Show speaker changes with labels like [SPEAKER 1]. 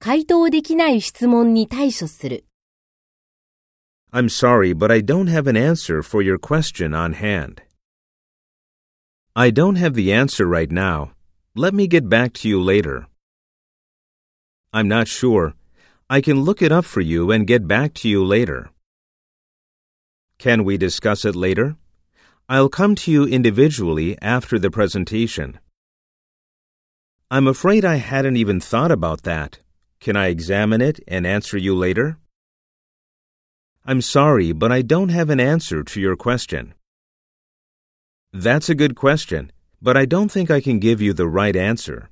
[SPEAKER 1] 回答できない質問に対処する。
[SPEAKER 2] I'm sorry, but I don't have an answer for your question on hand. I don't have the answer right now. Let me get back to you later. I'm not sure. I can look it up for you and get back to you later. Can we discuss it later? I'll come to you individually after the presentation. I'm afraid I hadn't even thought about that. Can I examine it and answer you later? I'm sorry, but I don't have an answer to your question. That's a good question, but I don't think I can give you the right answer.